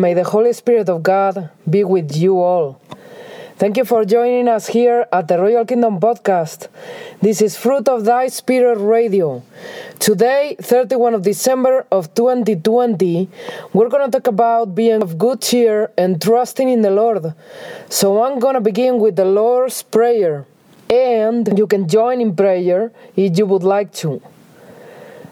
May the Holy Spirit of God be with you all. Thank you for joining us here at the Royal Kingdom Podcast. This is Fruit of Thy Spirit Radio. Today, 31 of December of 2020, we're going to talk about being of good cheer and trusting in the Lord. So I'm going to begin with the Lord's Prayer, and you can join in prayer if you would like to.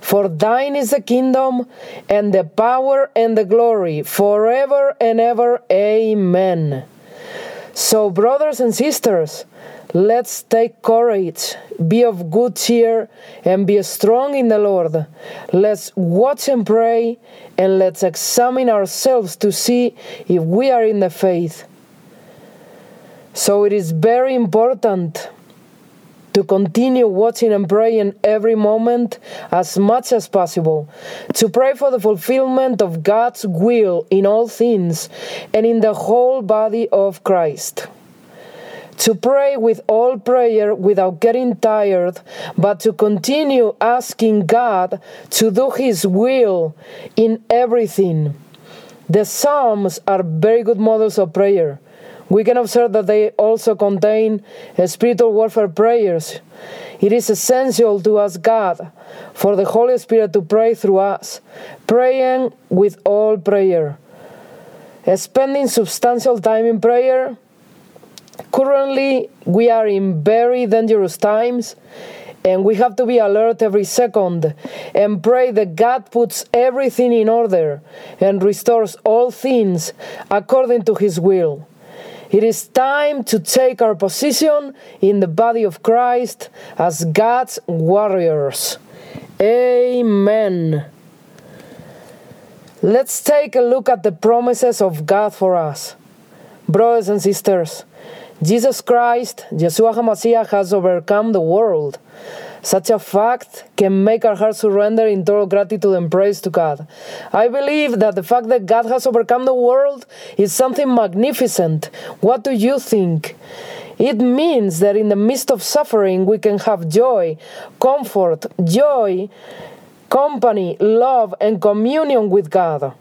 For thine is the kingdom, and the power, and the glory, forever and ever. Amen. So, brothers and sisters, let's take courage, be of good cheer, and be strong in the Lord. Let's watch and pray, and let's examine ourselves to see if we are in the faith. So, it is very important to continue watching and praying every moment as much as possible, to pray for the fulfillment of God's will in all things and in the whole body of Christ. To pray with all prayer without getting tired, but to continue asking God to do His will in everything. The Psalms are very good models of prayer. We can observe that they also contain spiritual warfare prayers. It is essential to ask God for the Holy Spirit to pray through us, praying with all prayer. Spending substantial time in prayer. Currently, we are in very dangerous times, and we have to be alert every second and pray that God puts everything in order and restores all things according to His will. It is time to take our position in the body of Christ as God's warriors. Amen. Let's take a look at the promises of God for us. Brothers and sisters, Jesus Christ, Yeshua HaMashiach, has overcome the world. Such a fact can make our hearts surrender in total gratitude and praise to God. I believe that the fact that God has overcome the world is something magnificent. What do you think? It means that in the midst of suffering, we can have joy, comfort, joy, company, love, and communion with God.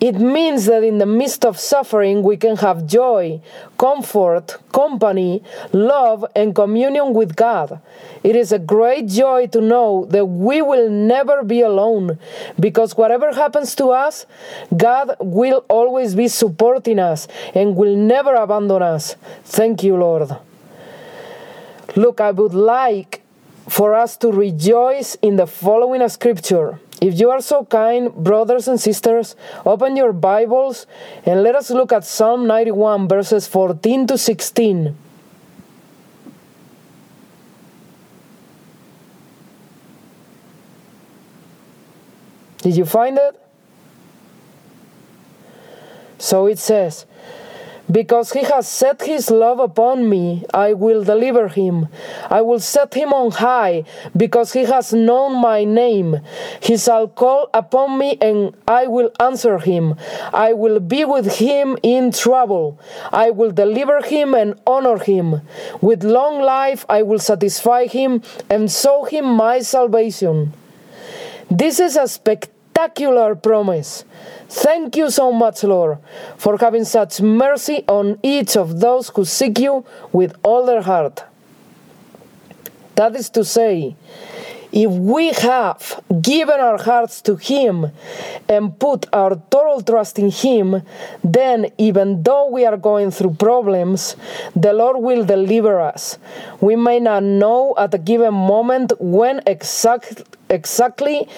It means that in the midst of suffering, we can have joy, comfort, company, love, and communion with God. It is a great joy to know that we will never be alone because whatever happens to us, God will always be supporting us and will never abandon us. Thank you, Lord. Look, I would like for us to rejoice in the following scripture. If you are so kind, brothers and sisters, open your Bibles and let us look at Psalm 91, verses 14 to 16. Did you find it? So it says, because he has set his love upon me, I will deliver him. I will set him on high, because he has known my name. He shall call upon me, and I will answer him. I will be with him in trouble. I will deliver him and honor him. With long life I will satisfy him and show him my salvation. This is a spectacular promise. Thank you so much, Lord, for having such mercy on each of those who seek you with all their heart. That is to say, if we have given our hearts to Him and put our total trust in Him, then even though we are going through problems, the Lord will deliver us. We may not know at a given moment when exact, exactly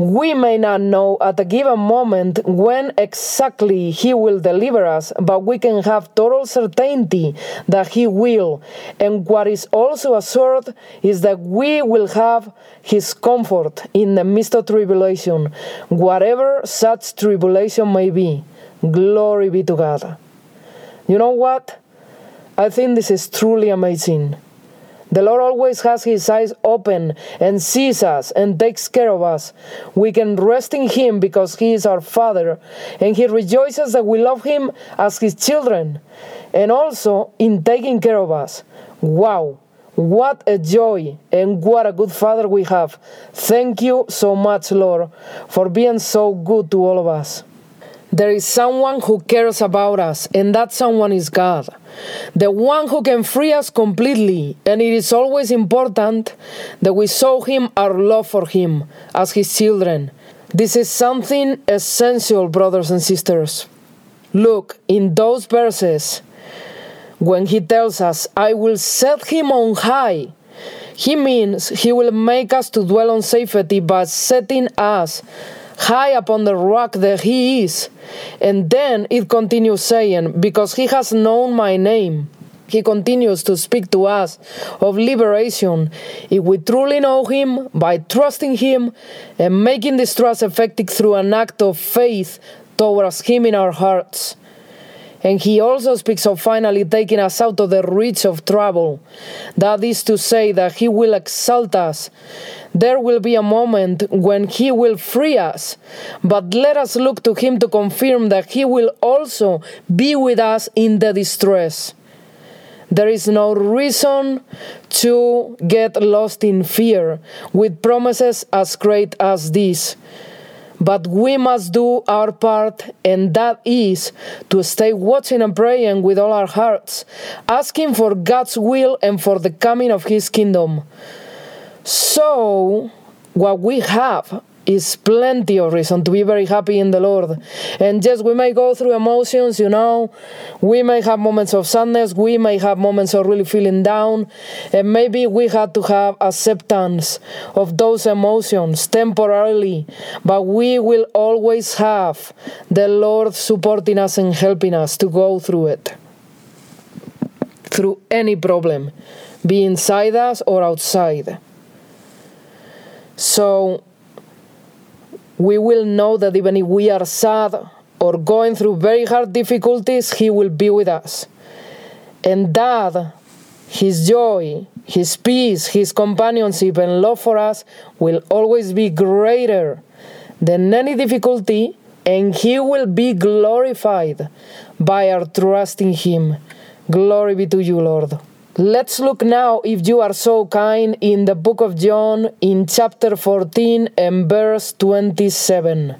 we may not know at a given moment when exactly He will deliver us, but we can have total certainty that He will. And what is also assured is that we will have His comfort in the midst of tribulation, whatever such tribulation may be. Glory be to God. You know what? I think this is truly amazing. The Lord always has His eyes open and sees us and takes care of us. We can rest in Him because He is our Father, and He rejoices that we love Him as His children, and also in taking care of us. Wow! What a joy and what a good Father we have. Thank you so much, Lord, for being so good to all of us. There is someone who cares about us, and that someone is God, the one who can free us completely. And it is always important that we show Him our love for Him as His children. This is something essential, brothers and sisters. Look, in those verses, when He tells us, I will set Him on high, He means He will make us to dwell on safety by setting us high upon the rock that he is. And then it continues saying, Because he has known my name. He continues to speak to us of liberation if we truly know Him by trusting Him and making this trust effective through an act of faith towards Him in our hearts. And he also speaks of finally taking us out of the reach of trouble. That is to say, that he will exalt us there will be a moment when He will free us, but let us look to Him to confirm that He will also be with us in the distress. There is no reason to get lost in fear with promises as great as this. But we must do our part, and that is to stay watching and praying with all our hearts, asking for God's will and for the coming of His kingdom. So, what we have is plenty of reason to be very happy in the Lord. And yes, we may go through emotions, you know. We may have moments of sadness. We may have moments of really feeling down. And maybe we had to have acceptance of those emotions temporarily. But we will always have the Lord supporting us and helping us to go through it. Through any problem, be inside us or outside. So we will know that even if we are sad or going through very hard difficulties, He will be with us. And that, His joy, His peace, His companionship, and love for us will always be greater than any difficulty, and He will be glorified by our trust in Him. Glory be to you, Lord. Let's look now, if you are so kind, in the book of John, in chapter 14 and verse 27.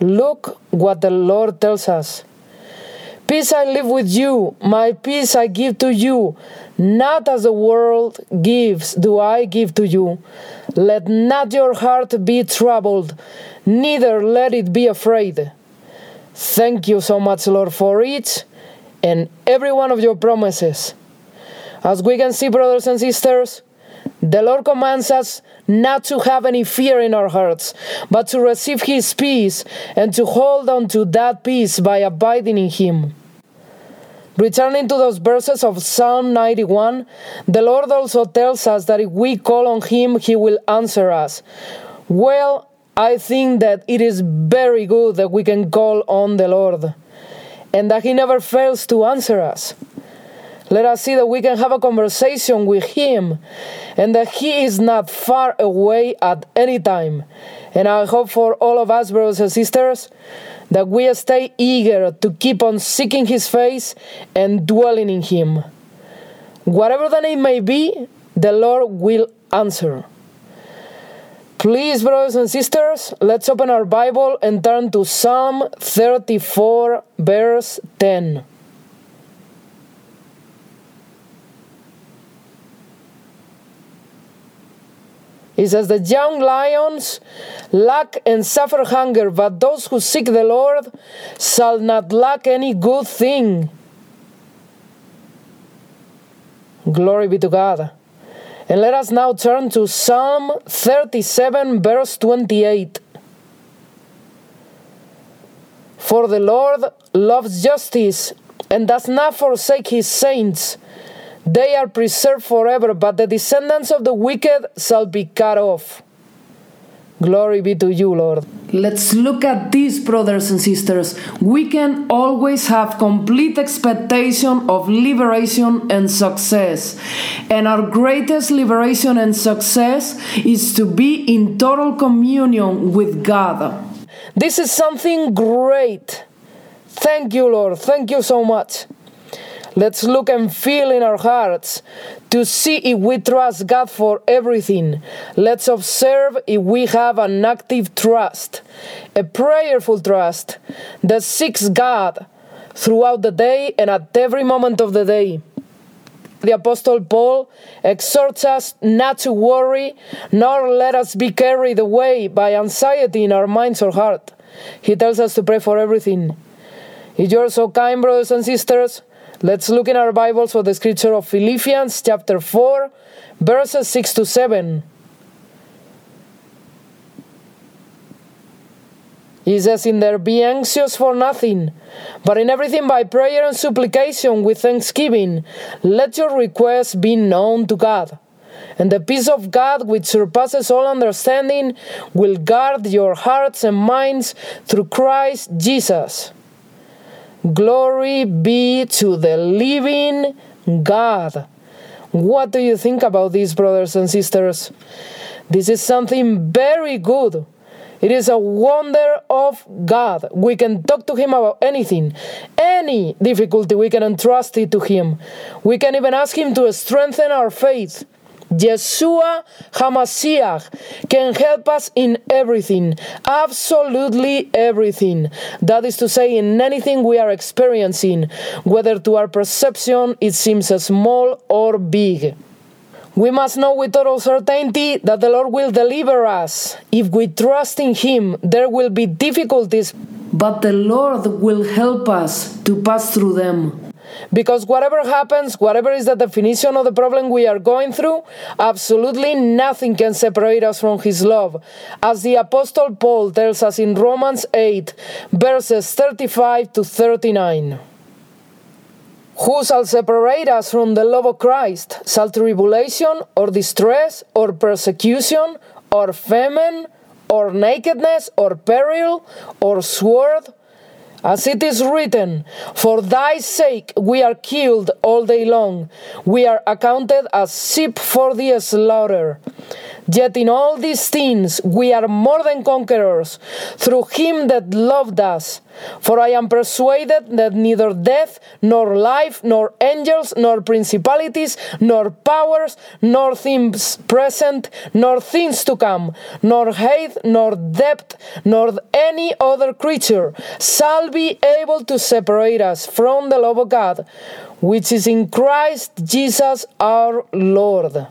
Look what the Lord tells us. Peace I live with you, my peace I give to you. Not as the world gives, do I give to you. Let not your heart be troubled, neither let it be afraid. Thank you so much, Lord, for each and every one of your promises. As we can see, brothers and sisters, the Lord commands us not to have any fear in our hearts, but to receive His peace and to hold on to that peace by abiding in Him. Returning to those verses of Psalm 91, the Lord also tells us that if we call on Him, He will answer us. Well, I think that it is very good that we can call on the Lord and that He never fails to answer us. Let us see that we can have a conversation with Him and that He is not far away at any time. And I hope for all of us, brothers and sisters, that we stay eager to keep on seeking His face and dwelling in Him. Whatever the name may be, the Lord will answer. Please, brothers and sisters, let's open our Bible and turn to Psalm 34, verse 10. It says, The young lions lack and suffer hunger, but those who seek the Lord shall not lack any good thing. Glory be to God. And let us now turn to Psalm 37, verse 28. For the Lord loves justice and does not forsake his saints. They are preserved forever, but the descendants of the wicked shall be cut off. Glory be to you, Lord. Let's look at this, brothers and sisters. We can always have complete expectation of liberation and success. And our greatest liberation and success is to be in total communion with God. This is something great. Thank you, Lord. Thank you so much. Let's look and feel in our hearts to see if we trust God for everything. Let's observe if we have an active trust, a prayerful trust that seeks God throughout the day and at every moment of the day. The Apostle Paul exhorts us not to worry, nor let us be carried away by anxiety in our minds or heart. He tells us to pray for everything. If you're so kind, brothers and sisters, Let's look in our Bibles for the scripture of Philippians chapter 4, verses 6 to 7. He says in there, Be anxious for nothing, but in everything by prayer and supplication with thanksgiving, let your requests be known to God. And the peace of God, which surpasses all understanding, will guard your hearts and minds through Christ Jesus. Glory be to the living God. What do you think about this, brothers and sisters? This is something very good. It is a wonder of God. We can talk to Him about anything, any difficulty, we can entrust it to Him. We can even ask Him to strengthen our faith. Yeshua HaMashiach can help us in everything, absolutely everything. That is to say, in anything we are experiencing, whether to our perception it seems small or big. We must know with total certainty that the Lord will deliver us. If we trust in Him, there will be difficulties, but the Lord will help us to pass through them. Because whatever happens, whatever is the definition of the problem we are going through, absolutely nothing can separate us from His love. As the Apostle Paul tells us in Romans 8, verses 35 to 39. Who shall separate us from the love of Christ? Shall tribulation, or distress, or persecution, or famine, or nakedness, or peril, or sword? As it is written, For thy sake we are killed all day long, we are accounted as sheep for the slaughter. Yet in all these things we are more than conquerors through him that loved us. For I am persuaded that neither death, nor life, nor angels, nor principalities, nor powers, nor things present, nor things to come, nor height, nor depth, nor any other creature shall be able to separate us from the love of God, which is in Christ Jesus our Lord.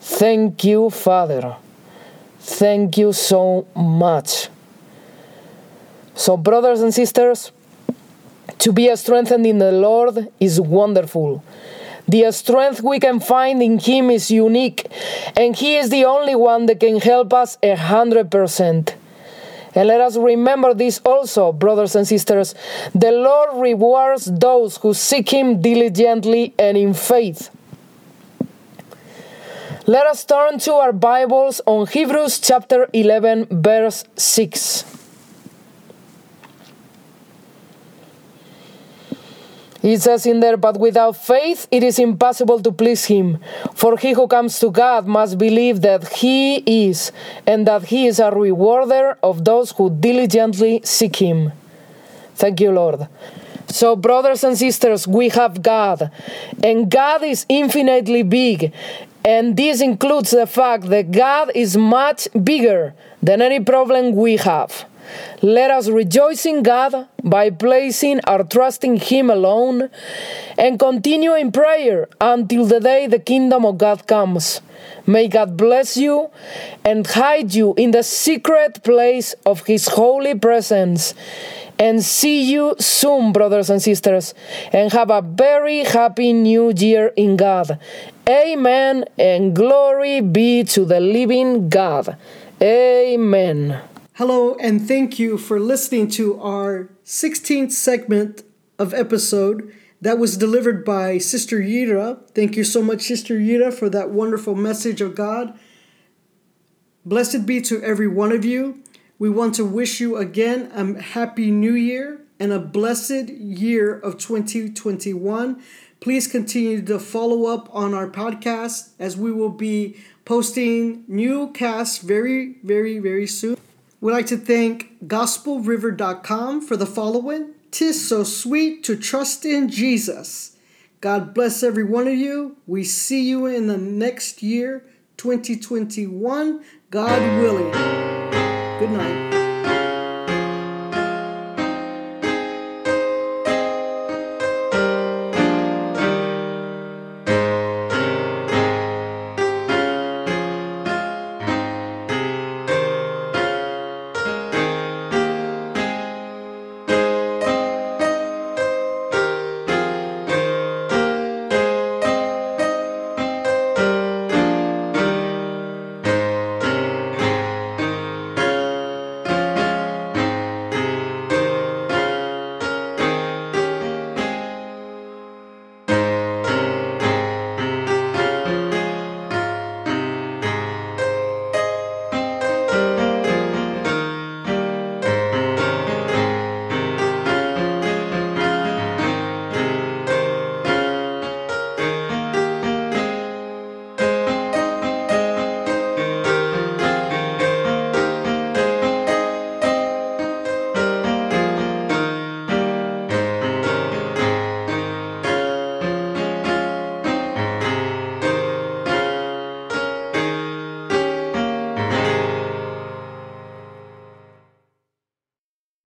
Thank you, Father. Thank you so much. So, brothers and sisters, to be strengthened in the Lord is wonderful. The strength we can find in Him is unique, and He is the only one that can help us a hundred percent. And let us remember this also, brothers and sisters. The Lord rewards those who seek Him diligently and in faith. Let us turn to our Bibles on Hebrews chapter 11, verse 6. He says in there, But without faith it is impossible to please him. For he who comes to God must believe that he is, and that he is a rewarder of those who diligently seek him. Thank you, Lord. So, brothers and sisters, we have God, and God is infinitely big, and this includes the fact that God is much bigger than any problem we have. Let us rejoice in God by placing our trust in Him alone and continue in prayer until the day the kingdom of God comes. May God bless you and hide you in the secret place of His holy presence. And see you soon, brothers and sisters, and have a very happy new year in God. Amen, and glory be to the living God. Amen. Hello, and thank you for listening to our 16th segment of episode that was delivered by Sister Yirah. Thank you so much, Sister Yirah, for that wonderful message of God. Blessed be to every one of you. We want to wish you again a happy new year and a blessed year of 2021. Please continue to follow up on our podcast as we will be posting new casts very, very, very soon. We'd like to thank gospelriver.com for the following. Tis so sweet to trust in Jesus. God bless every one of you. We see you in the next year, 2021, God willing. Good night.